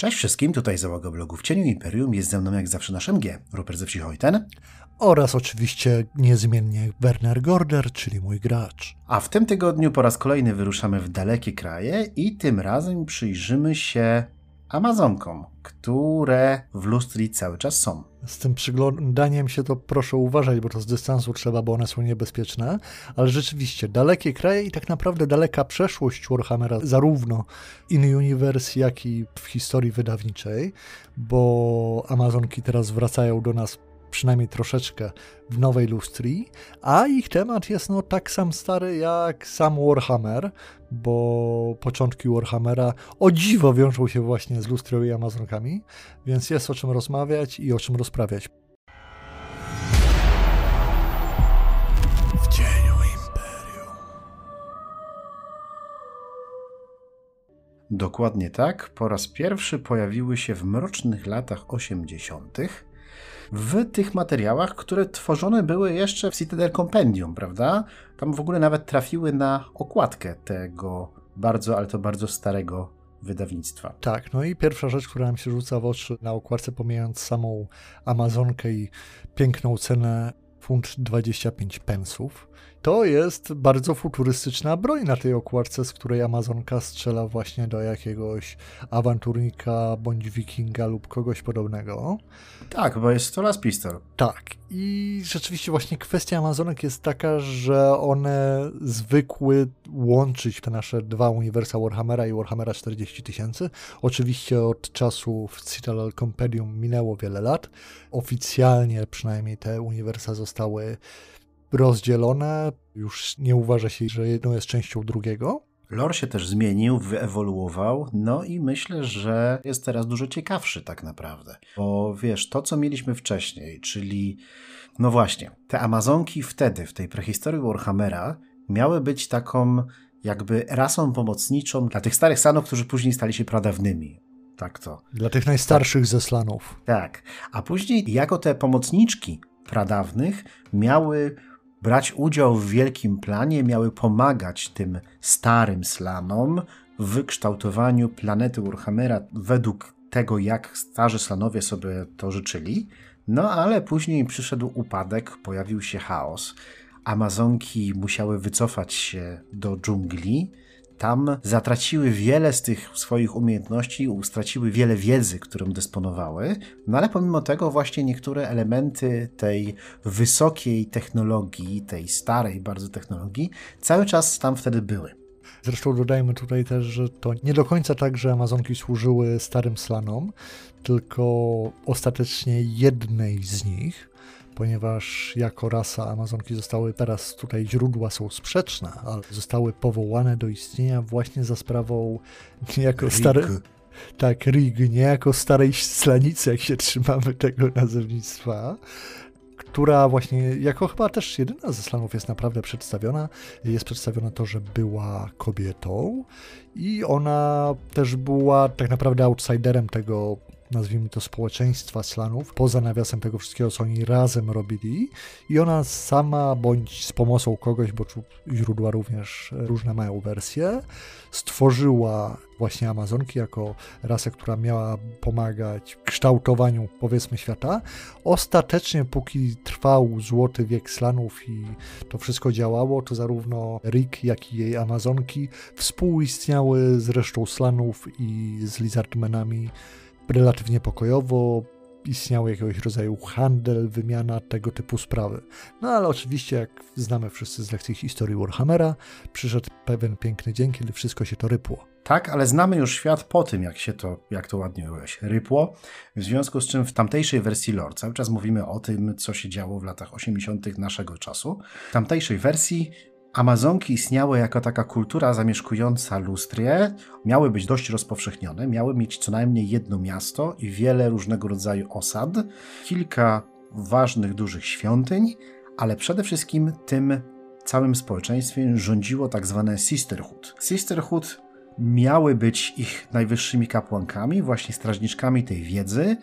Cześć wszystkim, tutaj załoga blogu w Cieniu Imperium, jest ze mną jak zawsze nasz MG, Rupert Zewcichojten. Oraz oczywiście niezmiennie Werner Gorder, czyli mój gracz. A w tym tygodniu po raz kolejny wyruszamy w dalekie kraje i tym razem przyjrzymy się Amazonkom, które w lustri cały czas są. Z tym przyglądaniem się to proszę uważać, bo to z dystansu trzeba, bo one są niebezpieczne, ale rzeczywiście dalekie kraje i tak naprawdę daleka przeszłość Warhammera, zarówno in universe, jak i w historii wydawniczej, bo Amazonki teraz wracają do nas przynajmniej troszeczkę w nowej lustrii, a ich temat jest no tak sam stary jak sam Warhammer, bo początki Warhammera o dziwo wiążą się właśnie z lustrią i Amazonkami, więc jest o czym rozmawiać i o czym rozprawiać. Dokładnie tak, po raz pierwszy pojawiły się w mrocznych latach 80 w tych materiałach, które tworzone były jeszcze w Citadel Compendium, prawda? Tam w ogóle nawet trafiły na okładkę tego bardzo, ale to bardzo starego wydawnictwa. Tak, no i pierwsza rzecz, która nam się rzuca w oczy na okładce, pomijając samą Amazonkę i piękną cenę funt 25 pensów, to jest bardzo futurystyczna broń na tej okładce, z której Amazonka strzela właśnie do jakiegoś awanturnika bądź wikinga lub kogoś podobnego. Tak, bo jest to las pistol. Tak. I rzeczywiście właśnie kwestia Amazonek jest taka, że one zwykły łączyć te nasze dwa uniwersa Warhammera i Warhammera 40 tysięcy. Oczywiście od czasu w Citadel Compendium minęło wiele lat. Oficjalnie przynajmniej te uniwersa zostały rozdzielone. Już nie uważa się, że jedno jest częścią drugiego. Lore się też zmienił, wyewoluował, no i myślę, że jest teraz dużo ciekawszy tak naprawdę. Bo wiesz, to co mieliśmy wcześniej, czyli no właśnie, te Amazonki wtedy, w tej prehistorii Warhammera, miały być taką jakby rasą pomocniczą dla tych starych stanów, którzy później stali się pradawnymi. Tak to. Dla tych najstarszych tak. ze slanów. Tak. A później jako te pomocniczki pradawnych miały brać udział w wielkim planie, miały pomagać tym starym slanom w kształtowaniu planety Warhammera według tego, jak starzy slanowie sobie to życzyli. No ale później przyszedł upadek, pojawił się chaos. Amazonki musiały wycofać się do dżungli, tam zatraciły wiele z tych swoich umiejętności, straciły wiele wiedzy, którą dysponowały, no ale pomimo tego właśnie niektóre elementy tej wysokiej technologii, tej starej bardzo technologii, cały czas tam wtedy były. Zresztą dodajmy tutaj też, że to nie do końca tak, że Amazonki służyły starym slanom, tylko ostatecznie jednej z nich, ponieważ jako rasa Amazonki zostały teraz tutaj źródła są sprzeczne, ale zostały powołane do istnienia właśnie za sprawą niejako starej. Tak, Rig, niejako starej slanicy, jak się trzymamy tego nazewnictwa, która właśnie jako chyba też jedyna ze slanów jest naprawdę przedstawiona. Jest przedstawione to, że była kobietą i ona też była tak naprawdę outsiderem tego nazwijmy to, społeczeństwa slanów, poza nawiasem tego wszystkiego, co oni razem robili i ona sama, bądź z pomocą kogoś, bo źródła również różne mają wersje, stworzyła właśnie Amazonki jako rasę, która miała pomagać kształtowaniu, powiedzmy, świata. Ostatecznie, póki trwał złoty wiek slanów i to wszystko działało, to zarówno Rick, jak i jej Amazonki współistniały z resztą slanów i z lizardmenami relatywnie pokojowo, istniał jakiegoś rodzaju handel, wymiana, tego typu sprawy. No ale oczywiście, jak znamy wszyscy z lekcji historii Warhammera, przyszedł pewien piękny dzień, kiedy wszystko się to rypło. Tak, ale znamy już świat po tym, jak się to, jak to ładnie mówiłeś, rypło, w związku z czym w tamtejszej wersji lore, cały czas mówimy o tym, co się działo w latach 80. naszego czasu, w tamtejszej wersji Amazonki istniały jako taka kultura zamieszkująca Lustrię, miały być dość rozpowszechnione, miały mieć co najmniej jedno miasto i wiele różnego rodzaju osad, kilka ważnych, dużych świątyń, ale przede wszystkim tym całym społeczeństwem rządziło tak zwane Sisterhood. Sisterhood miały być ich najwyższymi kapłankami, właśnie strażniczkami tej wiedzy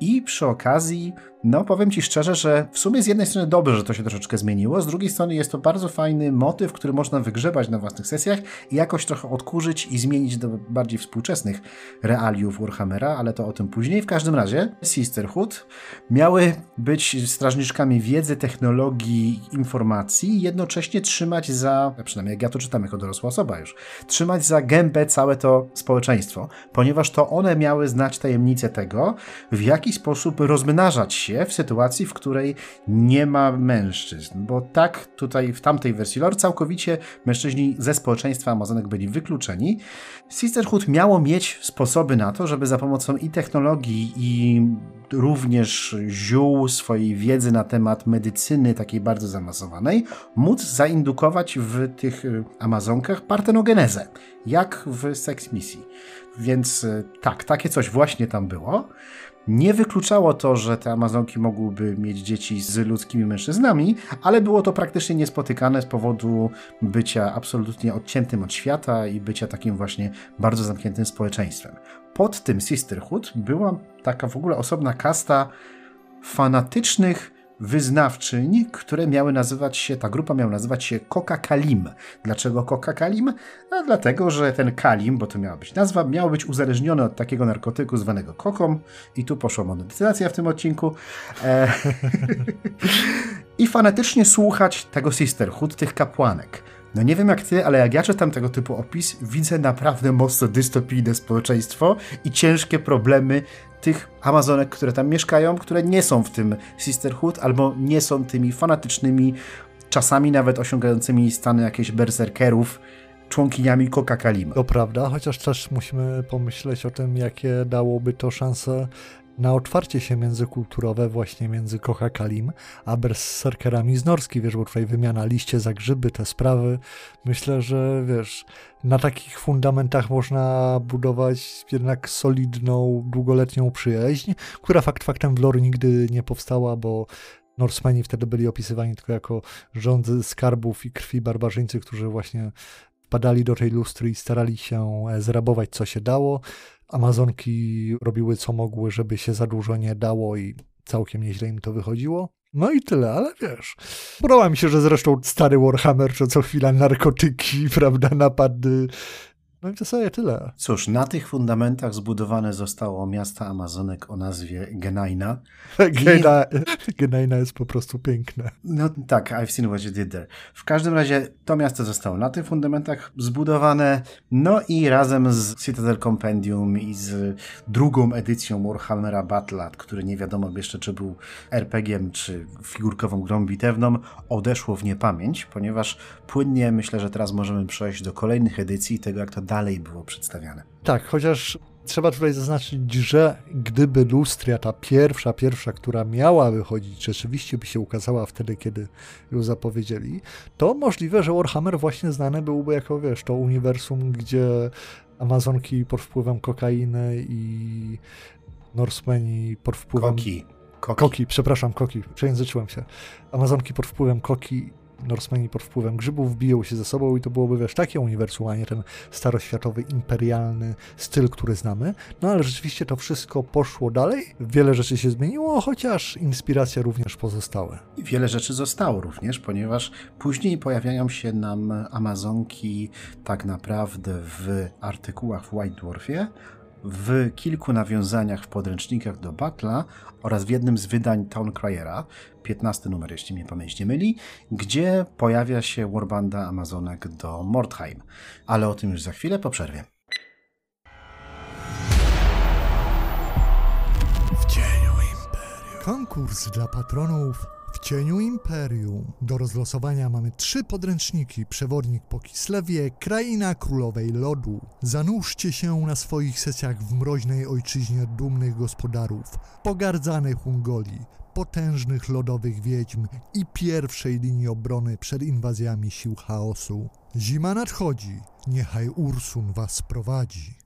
I przy okazji, no powiem Ci szczerze, że w sumie z jednej strony dobrze, że to się troszeczkę zmieniło, z drugiej strony jest to bardzo fajny motyw, który można wygrzebać na własnych sesjach i jakoś trochę odkurzyć i zmienić do bardziej współczesnych realiów Warhammera, ale to o tym później. W każdym razie Sisterhood miały być strażniczkami wiedzy, technologii, informacji jednocześnie trzymać za, przynajmniej jak ja to czytam jako dorosła osoba już, trzymać za gębę całe to społeczeństwo, ponieważ to one miały znać tajemnicę tego, w jaki sposób rozmnażać się w sytuacji, w której nie ma mężczyzn. Bo tak tutaj w tamtej wersji lore całkowicie mężczyźni ze społeczeństwa Amazonek byli wykluczeni. Sisterhood miało mieć sposoby na to, żeby za pomocą i technologii, i również ziół, swojej wiedzy na temat medycyny takiej bardzo zaawansowanej, móc zaindukować w tych y, Amazonkach partenogenezę, jak w Sex Misji. Więc y, tak, takie coś właśnie tam było. Nie wykluczało to, że te Amazonki mogłyby mieć dzieci z ludzkimi mężczyznami, ale było to praktycznie niespotykane z powodu bycia absolutnie odciętym od świata i bycia takim właśnie bardzo zamkniętym społeczeństwem. Pod tym Sisterhood była taka w ogóle osobna kasta fanatycznych wyznawczyń, które miały nazywać się, ta grupa miała nazywać się Coca Kalim. Dlaczego Coca Kalim? No, dlatego, że ten Kalim, bo to miała być nazwa, miał być uzależniony od takiego narkotyku zwanego koką i tu poszła monetyzacja w tym odcinku. E... I fanatycznie słuchać tego Sisterhood, tych kapłanek. No nie wiem jak ty, ale jak ja czytam tego typu opis, widzę naprawdę mocno dystopijne społeczeństwo i ciężkie problemy tych Amazonek, które tam mieszkają, które nie są w tym Sisterhood albo nie są tymi fanatycznymi, czasami nawet osiągającymi stany jakichś berserkerów, członkiniami Coca Kalima. To prawda, chociaż też musimy pomyśleć o tym, jakie dałoby to szanse na otwarcie się międzykulturowe właśnie między Kocha Kalim a berserkerami z Norski, wiesz, bo tutaj wymiana liście za grzyby, te sprawy. Myślę, że wiesz, na takich fundamentach można budować jednak solidną, długoletnią przyjaźń, która fakt faktem w lore nigdy nie powstała, bo Norsemani wtedy byli opisywani tylko jako rządzy skarbów i krwi barbarzyńcy, którzy właśnie wpadali do tej lustry i starali się zrabować co się dało. Amazonki robiły co mogły, żeby się za dużo nie dało i całkiem nieźle im to wychodziło. No i tyle, ale wiesz. Podoba mi się, że zresztą stary Warhammer, że co chwila narkotyki, prawda, napady no i w zasadzie tyle. Cóż, na tych fundamentach zbudowane zostało miasto Amazonek o nazwie Genaina. Gena, Genaina jest po prostu piękne. No tak, I've seen what you did there. W każdym razie to miasto zostało na tych fundamentach zbudowane, no i razem z Citadel Compendium i z drugą edycją Warhammera Battle, który nie wiadomo jeszcze czy był RPG-iem, czy figurkową grą bitewną, odeszło w niepamięć, ponieważ płynnie myślę, że teraz możemy przejść do kolejnych edycji tego, jak to dalej było przedstawiane. Tak, chociaż trzeba tutaj zaznaczyć, że gdyby Lustria, ta pierwsza, pierwsza, która miała wychodzić, rzeczywiście by się ukazała wtedy, kiedy ją zapowiedzieli, to możliwe, że Warhammer właśnie znany byłby jako, wiesz, to uniwersum, gdzie Amazonki pod wpływem kokainy i Norsemeni pod wpływem... Koki. Koki. koki, przepraszam, koki, przejęzyczyłem się. Amazonki pod wpływem koki Norsemeni pod wpływem grzybów biją się ze sobą i to byłoby, wiesz, takie uniwersum, a nie ten staroświatowy, imperialny styl, który znamy. No ale rzeczywiście to wszystko poszło dalej, wiele rzeczy się zmieniło, chociaż inspiracje również pozostały. Wiele rzeczy zostało również, ponieważ później pojawiają się nam Amazonki tak naprawdę w artykułach w White Dwarfie, w kilku nawiązaniach w podręcznikach do Battle'a oraz w jednym z wydań Town Criera, 15 numer, jeśli mnie pamięć nie myli, gdzie pojawia się warbanda Amazonek do Mordheim. Ale o tym już za chwilę po przerwie. W cieniu Imperium. Konkurs dla patronów cieniu Imperium. Do rozlosowania mamy trzy podręczniki. Przewodnik po Kislewie, Kraina Królowej Lodu. Zanurzcie się na swoich sesjach w mroźnej ojczyźnie dumnych gospodarów, pogardzanych Ungoli, potężnych lodowych wiedźm i pierwszej linii obrony przed inwazjami sił chaosu. Zima nadchodzi, niechaj Ursun was prowadzi.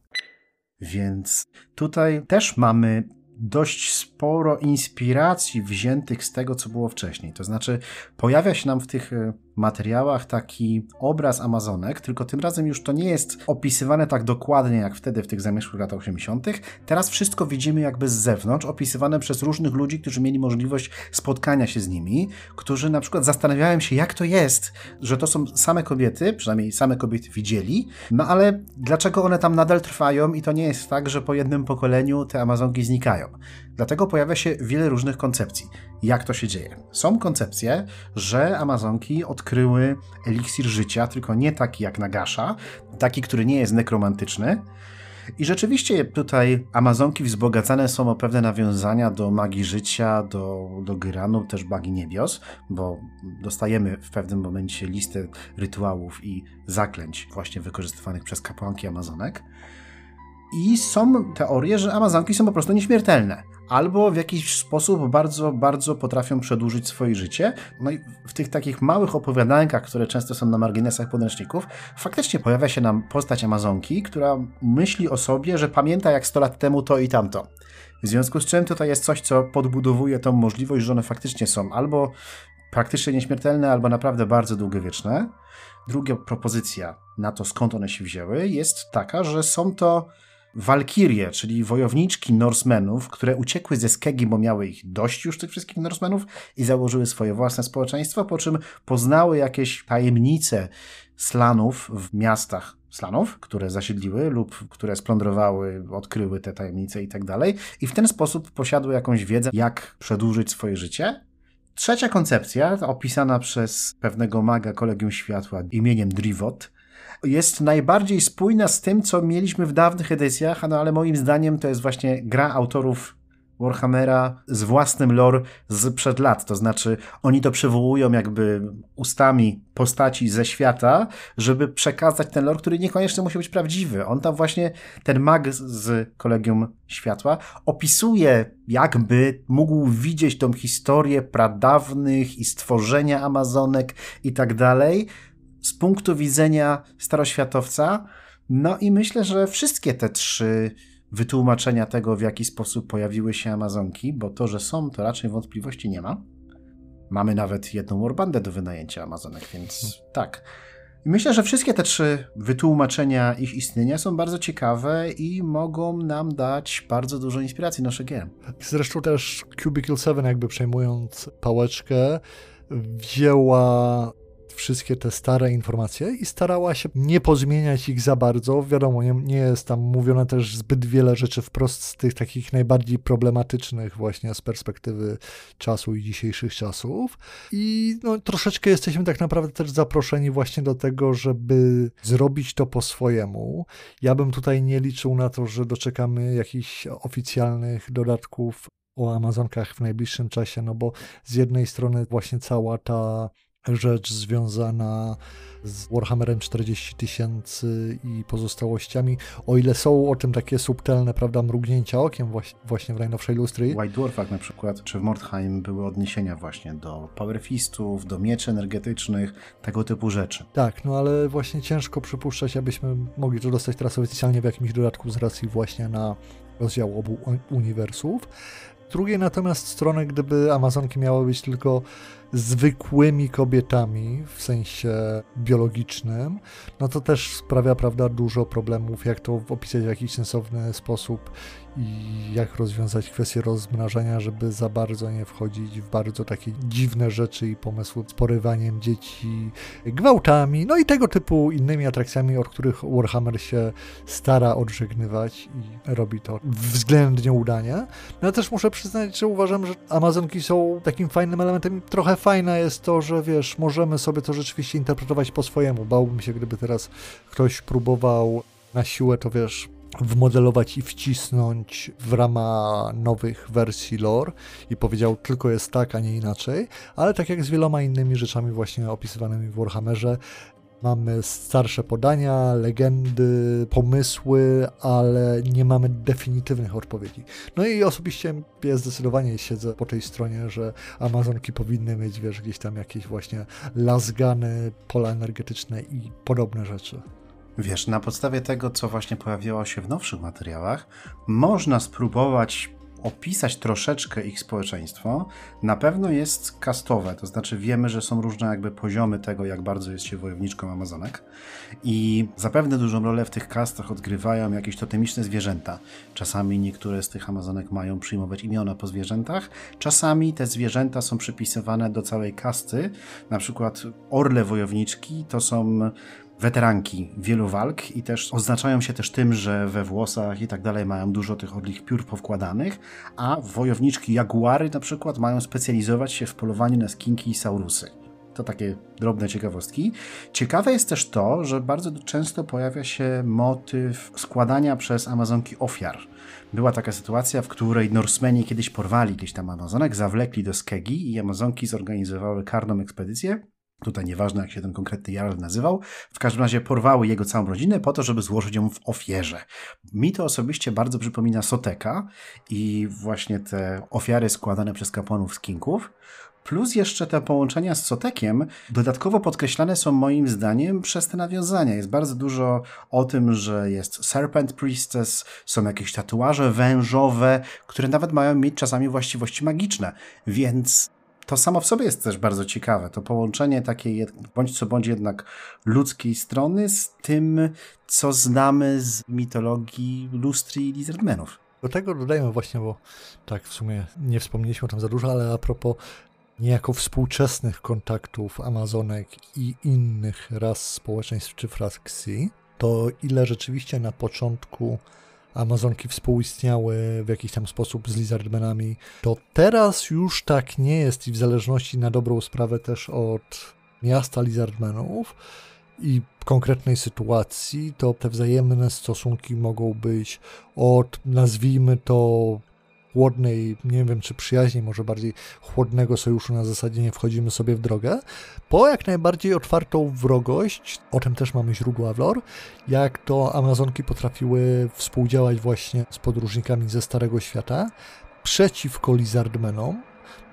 Więc tutaj też mamy dość sporo inspiracji wziętych z tego, co było wcześniej. To znaczy, pojawia się nam w tych e, materiałach taki obraz Amazonek, tylko tym razem już to nie jest opisywane tak dokładnie jak wtedy w tych zamieszłych latach 80. Teraz wszystko widzimy jakby z zewnątrz, opisywane przez różnych ludzi, którzy mieli możliwość spotkania się z nimi, którzy na przykład zastanawiałem się, jak to jest, że to są same kobiety, przynajmniej same kobiety widzieli, no ale dlaczego one tam nadal trwają i to nie jest tak, że po jednym pokoleniu te Amazonki znikają. Dlatego pojawia się wiele różnych koncepcji, jak to się dzieje. Są koncepcje, że Amazonki odkryły eliksir życia, tylko nie taki jak Nagasza, taki, który nie jest nekromantyczny. I rzeczywiście tutaj Amazonki wzbogacane są o pewne nawiązania do magii życia, do, do Gyranu, też magii niebios, bo dostajemy w pewnym momencie listę rytuałów i zaklęć właśnie wykorzystywanych przez kapłanki Amazonek. I są teorie, że Amazonki są po prostu nieśmiertelne albo w jakiś sposób bardzo, bardzo potrafią przedłużyć swoje życie. No i w tych takich małych opowiadankach, które często są na marginesach podręczników, faktycznie pojawia się nam postać Amazonki, która myśli o sobie, że pamięta jak 100 lat temu to i tamto. W związku z czym tutaj jest coś, co podbudowuje tą możliwość, że one faktycznie są albo praktycznie nieśmiertelne, albo naprawdę bardzo długowieczne. Druga propozycja na to, skąd one się wzięły, jest taka, że są to Walkirie, czyli wojowniczki Norsemenów, które uciekły ze Skegi, bo miały ich dość już tych wszystkich Norsemenów i założyły swoje własne społeczeństwo, po czym poznały jakieś tajemnice slanów w miastach slanów, które zasiedliły lub które splądrowały, odkryły te tajemnice i tak dalej i w ten sposób posiadły jakąś wiedzę, jak przedłużyć swoje życie. Trzecia koncepcja, opisana przez pewnego maga Kolegium Światła imieniem Drivot, jest najbardziej spójna z tym, co mieliśmy w dawnych edycjach, no ale moim zdaniem to jest właśnie gra autorów Warhammera z własnym lore z przed lat. To znaczy, oni to przywołują jakby ustami postaci ze świata, żeby przekazać ten lore, który niekoniecznie musi być prawdziwy. On tam właśnie, ten mag z Kolegium Światła, opisuje, jakby mógł widzieć tą historię pradawnych i stworzenia Amazonek i tak dalej z punktu widzenia staroświatowca. No i myślę, że wszystkie te trzy wytłumaczenia tego, w jaki sposób pojawiły się Amazonki, bo to, że są, to raczej wątpliwości nie ma. Mamy nawet jedną warbandę do wynajęcia Amazonek, więc tak. I myślę, że wszystkie te trzy wytłumaczenia ich istnienia są bardzo ciekawe i mogą nam dać bardzo dużo inspiracji naszych gier. Zresztą też Cubicle 7 jakby przejmując pałeczkę wzięła wszystkie te stare informacje i starała się nie pozmieniać ich za bardzo. Wiadomo, nie, nie jest tam mówione też zbyt wiele rzeczy wprost z tych takich najbardziej problematycznych właśnie z perspektywy czasu i dzisiejszych czasów. I no, troszeczkę jesteśmy tak naprawdę też zaproszeni właśnie do tego, żeby zrobić to po swojemu. Ja bym tutaj nie liczył na to, że doczekamy jakichś oficjalnych dodatków o Amazonkach w najbliższym czasie, no bo z jednej strony właśnie cała ta rzecz związana z Warhammerem 40 tysięcy i pozostałościami, o ile są o tym takie subtelne, prawda, mrugnięcia okiem właśnie w najnowszej lustry. W White Dwarfach na przykład, czy w Mordheim były odniesienia właśnie do Power Fistów, do mieczy energetycznych, tego typu rzeczy. Tak, no ale właśnie ciężko przypuszczać, abyśmy mogli to dostać teraz oficjalnie w jakimś dodatku z racji właśnie na rozdział obu uniwersów. Drugiej natomiast strony, gdyby Amazonki miały być tylko zwykłymi kobietami w sensie biologicznym, no to też sprawia, prawda, dużo problemów, jak to opisać w jakiś sensowny sposób i jak rozwiązać kwestię rozmnażania, żeby za bardzo nie wchodzić w bardzo takie dziwne rzeczy i pomysły z porywaniem dzieci, gwałtami, no i tego typu innymi atrakcjami, od których Warhammer się stara odżegnywać i robi to względnie udanie. No ja też muszę przyznać, że uważam, że Amazonki są takim fajnym elementem. Trochę fajne jest to, że wiesz, możemy sobie to rzeczywiście interpretować po swojemu. Bałbym się, gdyby teraz ktoś próbował na siłę to wiesz, wmodelować i wcisnąć w ramach nowych wersji lore i powiedział tylko jest tak, a nie inaczej, ale tak jak z wieloma innymi rzeczami właśnie opisywanymi w Warhammerze, mamy starsze podania, legendy, pomysły, ale nie mamy definitywnych odpowiedzi. No i osobiście ja zdecydowanie siedzę po tej stronie, że Amazonki powinny mieć, wiesz, gdzieś tam jakieś właśnie lasgany, pola energetyczne i podobne rzeczy. Wiesz, na podstawie tego, co właśnie pojawiało się w nowszych materiałach, można spróbować opisać troszeczkę ich społeczeństwo, na pewno jest kastowe, to znaczy wiemy, że są różne jakby poziomy tego, jak bardzo jest się wojowniczką Amazonek. I zapewne dużą rolę w tych kastach odgrywają jakieś totemiczne zwierzęta. Czasami niektóre z tych Amazonek mają przyjmować imiona po zwierzętach, czasami te zwierzęta są przypisywane do całej kasty, na przykład orle wojowniczki to są weteranki wielu walk i też oznaczają się też tym, że we włosach i tak dalej mają dużo tych odlich piór powkładanych, a wojowniczki jaguary na przykład mają specjalizować się w polowaniu na skinki i saurusy. To takie drobne ciekawostki. Ciekawe jest też to, że bardzo często pojawia się motyw składania przez Amazonki ofiar. Była taka sytuacja, w której Norsemeni kiedyś porwali gdzieś tam Amazonek, zawlekli do Skegi i Amazonki zorganizowały karną ekspedycję Tutaj nieważne, jak się ten konkretny Jarl nazywał. W każdym razie porwały jego całą rodzinę po to, żeby złożyć ją w ofierze. Mi to osobiście bardzo przypomina Soteka i właśnie te ofiary składane przez kapłanów skinków. Plus jeszcze te połączenia z Sotekiem dodatkowo podkreślane są moim zdaniem przez te nawiązania. Jest bardzo dużo o tym, że jest Serpent Priestess, są jakieś tatuaże wężowe, które nawet mają mieć czasami właściwości magiczne. Więc to samo w sobie jest też bardzo ciekawe. To połączenie takiej bądź co bądź jednak ludzkiej strony z tym, co znamy z mitologii lustry i lizardmenów. Do tego dodajmy właśnie, bo tak w sumie nie wspomnieliśmy o tym za dużo, ale a propos niejako współczesnych kontaktów Amazonek i innych ras społeczeństw czy frakcji, to ile rzeczywiście na początku Amazonki współistniały w jakiś tam sposób z Lizardmenami, to teraz już tak nie jest i w zależności na dobrą sprawę też od miasta Lizardmenów i konkretnej sytuacji, to te wzajemne stosunki mogą być od, nazwijmy to, chłodnej, nie wiem czy przyjaźni, może bardziej chłodnego sojuszu na zasadzie nie wchodzimy sobie w drogę, po jak najbardziej otwartą wrogość, o tym też mamy źródła w lore, jak to Amazonki potrafiły współdziałać właśnie z podróżnikami ze Starego Świata przeciwko Lizardmenom,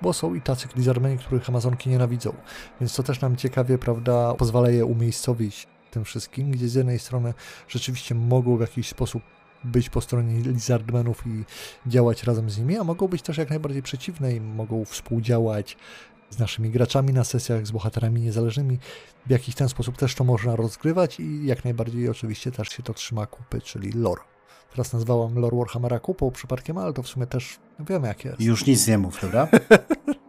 bo są i tacy Lizardmeni, których Amazonki nienawidzą. Więc to też nam ciekawie, prawda, pozwala je umiejscowić tym wszystkim, gdzie z jednej strony rzeczywiście mogą w jakiś sposób być po stronie Lizardmenów i działać razem z nimi, a mogą być też jak najbardziej przeciwne i mogą współdziałać z naszymi graczami na sesjach, z bohaterami niezależnymi. W jakiś ten sposób też to można rozgrywać i jak najbardziej oczywiście też się to trzyma kupy, czyli lore. Teraz nazwałam lore Warhammera kupą przypadkiem, ale to w sumie też wiemy jak jest. Już nic nie mów, prawda?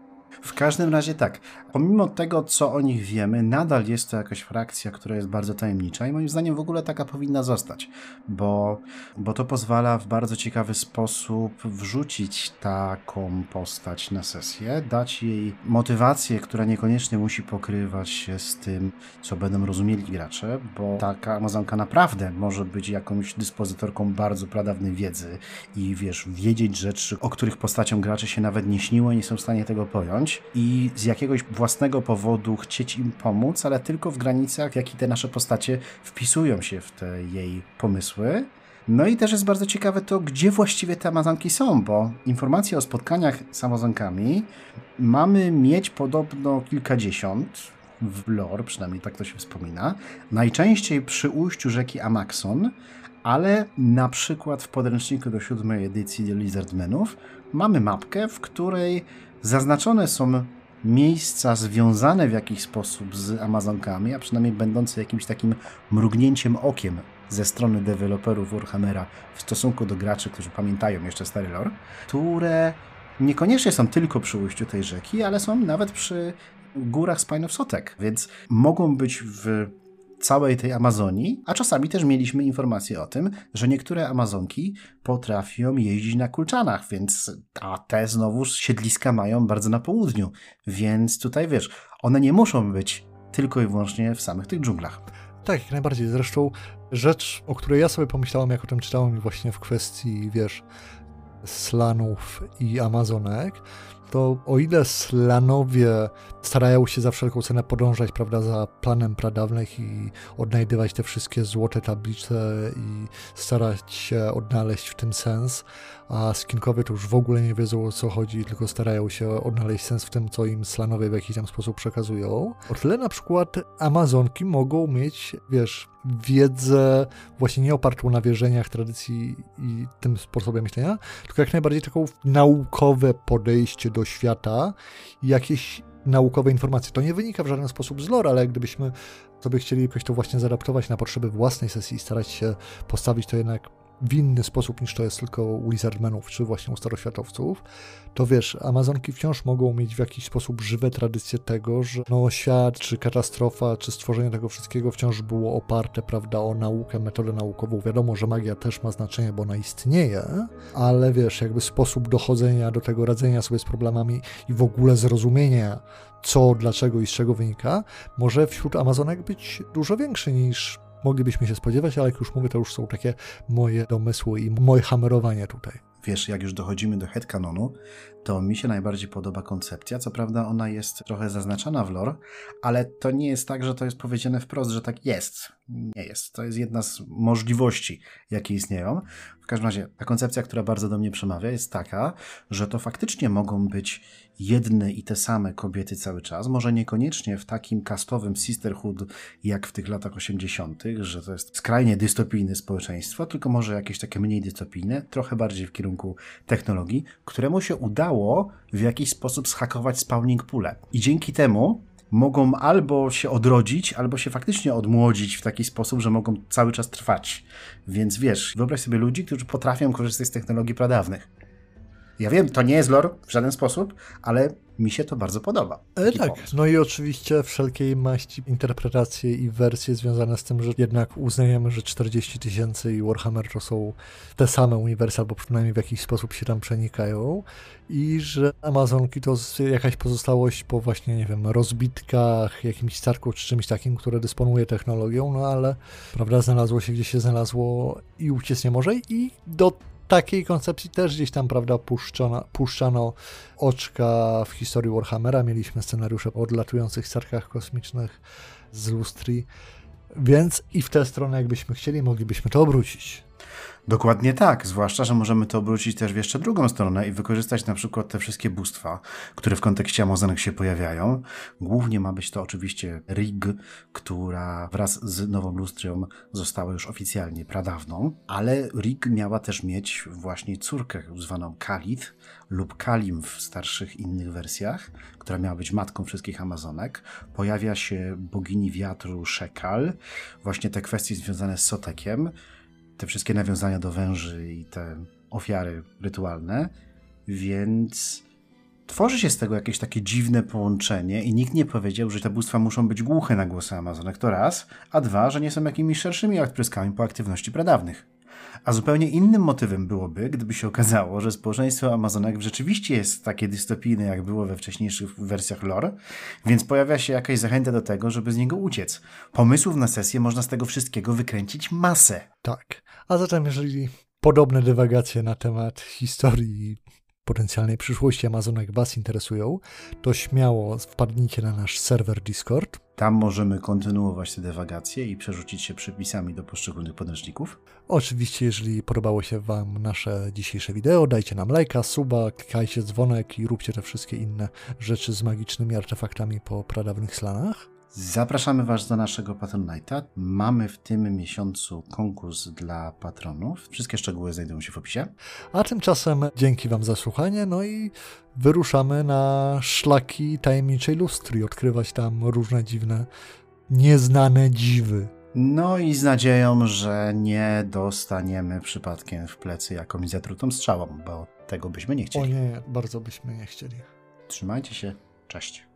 W każdym razie tak, pomimo tego, co o nich wiemy, nadal jest to jakaś frakcja, która jest bardzo tajemnicza i moim zdaniem w ogóle taka powinna zostać, bo, bo to pozwala w bardzo ciekawy sposób wrzucić taką postać na sesję, dać jej motywację, która niekoniecznie musi pokrywać się z tym, co będą rozumieli gracze, bo taka Amazonka naprawdę może być jakąś dyspozytorką bardzo pradawnej wiedzy i wiesz, wiedzieć rzeczy, o których postaciom gracze się nawet nie śniło i nie są w stanie tego pojąć i z jakiegoś własnego powodu chcieć im pomóc, ale tylko w granicach, w jakich te nasze postacie wpisują się w te jej pomysły. No i też jest bardzo ciekawe to, gdzie właściwie te Amazonki są, bo informacje o spotkaniach z Amazonkami mamy mieć podobno kilkadziesiąt w lore, przynajmniej tak to się wspomina. Najczęściej przy ujściu rzeki Amaxon, ale na przykład w podręczniku do siódmej edycji Lizardmenów mamy mapkę, w której Zaznaczone są miejsca związane w jakiś sposób z Amazonkami, a przynajmniej będące jakimś takim mrugnięciem okiem ze strony deweloperów Warhammera w stosunku do graczy, którzy pamiętają jeszcze stary lore, które niekoniecznie są tylko przy ujściu tej rzeki, ale są nawet przy górach Spine of Sotek, więc mogą być w całej tej Amazonii, a czasami też mieliśmy informacje o tym, że niektóre Amazonki potrafią jeździć na kulczanach, więc a te znowu siedliska mają bardzo na południu, więc tutaj wiesz, one nie muszą być tylko i wyłącznie w samych tych dżunglach. Tak, jak najbardziej. Zresztą rzecz, o której ja sobie pomyślałem, jak o tym czytałem właśnie w kwestii, wiesz, slanów i amazonek, to o ile Slanowie starają się za wszelką cenę podążać, prawda, za planem pradawnych i odnajdywać te wszystkie złote tablice i starać się odnaleźć w tym sens, a skinkowie to już w ogóle nie wiedzą o co chodzi, tylko starają się odnaleźć sens w tym, co im slanowie w jakiś tam sposób przekazują. O tyle na przykład Amazonki mogą mieć, wiesz, wiedzę właśnie nie opartą na wierzeniach, tradycji i tym sposobie myślenia, tylko jak najbardziej taką naukowe podejście do świata i jakieś naukowe informacje. To nie wynika w żaden sposób z lore, ale gdybyśmy sobie chcieli jakoś to właśnie zaadaptować na potrzeby własnej sesji i starać się postawić to jednak w inny sposób niż to jest tylko u Lizardmenów czy właśnie u staroświatowców, to wiesz, Amazonki wciąż mogą mieć w jakiś sposób żywe tradycje tego, że no, świat, czy katastrofa, czy stworzenie tego wszystkiego wciąż było oparte, prawda, o naukę, metodę naukową. Wiadomo, że magia też ma znaczenie, bo ona istnieje, ale wiesz, jakby sposób dochodzenia do tego, radzenia sobie z problemami i w ogóle zrozumienia co, dlaczego i z czego wynika, może wśród Amazonek być dużo większy niż moglibyśmy się spodziewać, ale jak już mówię, to już są takie moje domysły i moje hamerowanie tutaj. Wiesz, jak już dochodzimy do headcanonu, to mi się najbardziej podoba koncepcja. Co prawda ona jest trochę zaznaczona w lore, ale to nie jest tak, że to jest powiedziane wprost, że tak jest. Nie jest. To jest jedna z możliwości, jakie istnieją. W każdym razie ta koncepcja, która bardzo do mnie przemawia, jest taka, że to faktycznie mogą być jedne i te same kobiety cały czas. Może niekoniecznie w takim kastowym sisterhood, jak w tych latach 80., że to jest skrajnie dystopijne społeczeństwo, tylko może jakieś takie mniej dystopijne, trochę bardziej w kierunku technologii, któremu się udało w jakiś sposób schakować spawning pool'e. I dzięki temu mogą albo się odrodzić, albo się faktycznie odmłodzić w taki sposób, że mogą cały czas trwać. Więc wiesz, wyobraź sobie ludzi, którzy potrafią korzystać z technologii pradawnych. Ja wiem, to nie jest lore w żaden sposób, ale mi się to bardzo podoba. E, tak, pomysł. no i oczywiście wszelkiej maści interpretacje i wersje związane z tym, że jednak uznajemy, że 40 tysięcy i Warhammer to są te same uniwersy, albo przynajmniej w jakiś sposób się tam przenikają i że Amazonki to jakaś pozostałość po właśnie, nie wiem, rozbitkach, jakimś starku czy czymś takim, które dysponuje technologią, no ale prawda, znalazło się gdzie się znalazło i uciec nie może i do takiej koncepcji też gdzieś tam, prawda, puszczono, puszczano oczka w historii Warhammera. Mieliśmy scenariusze o odlatujących sterkach kosmicznych z lustri, więc i w tę stronę, jakbyśmy chcieli, moglibyśmy to obrócić. Dokładnie tak, zwłaszcza, że możemy to obrócić też w jeszcze drugą stronę i wykorzystać na przykład te wszystkie bóstwa, które w kontekście Amazonek się pojawiają. Głównie ma być to oczywiście Rig, która wraz z Nową Lustrią została już oficjalnie pradawną, ale Rig miała też mieć właśnie córkę zwaną Kalit lub Kalim w starszych innych wersjach, która miała być matką wszystkich Amazonek. Pojawia się bogini wiatru Shekal, właśnie te kwestie związane z Sotekiem, te wszystkie nawiązania do węży i te ofiary rytualne, więc tworzy się z tego jakieś takie dziwne połączenie i nikt nie powiedział, że te bóstwa muszą być głuche na głosy Amazonek, to raz, a dwa, że nie są jakimiś szerszymi odpryskami po aktywności pradawnych. A zupełnie innym motywem byłoby, gdyby się okazało, że społeczeństwo Amazonek rzeczywiście jest takie dystopijne, jak było we wcześniejszych wersjach lore, więc pojawia się jakaś zachęta do tego, żeby z niego uciec. Pomysłów na sesję można z tego wszystkiego wykręcić masę. Tak. A zatem, jeżeli podobne dywagacje na temat historii potencjalnej przyszłości Amazonek Was interesują, to śmiało wpadnijcie na nasz serwer Discord. Tam możemy kontynuować te dywagacje i przerzucić się przepisami do poszczególnych podręczników. Oczywiście, jeżeli podobało się Wam nasze dzisiejsze wideo, dajcie nam lajka, suba, klikajcie dzwonek i róbcie te wszystkie inne rzeczy z magicznymi artefaktami po pradawnych slanach. Zapraszamy Was do naszego Patronite'a. Mamy w tym miesiącu konkurs dla patronów. Wszystkie szczegóły znajdują się w opisie. A tymczasem dzięki Wam za słuchanie, no i wyruszamy na szlaki tajemniczej lustry, odkrywać tam różne dziwne, nieznane dziwy. No i z nadzieją, że nie dostaniemy przypadkiem w plecy jakąś zatrutą strzałą, bo tego byśmy nie chcieli. O nie, bardzo byśmy nie chcieli. Trzymajcie się, cześć.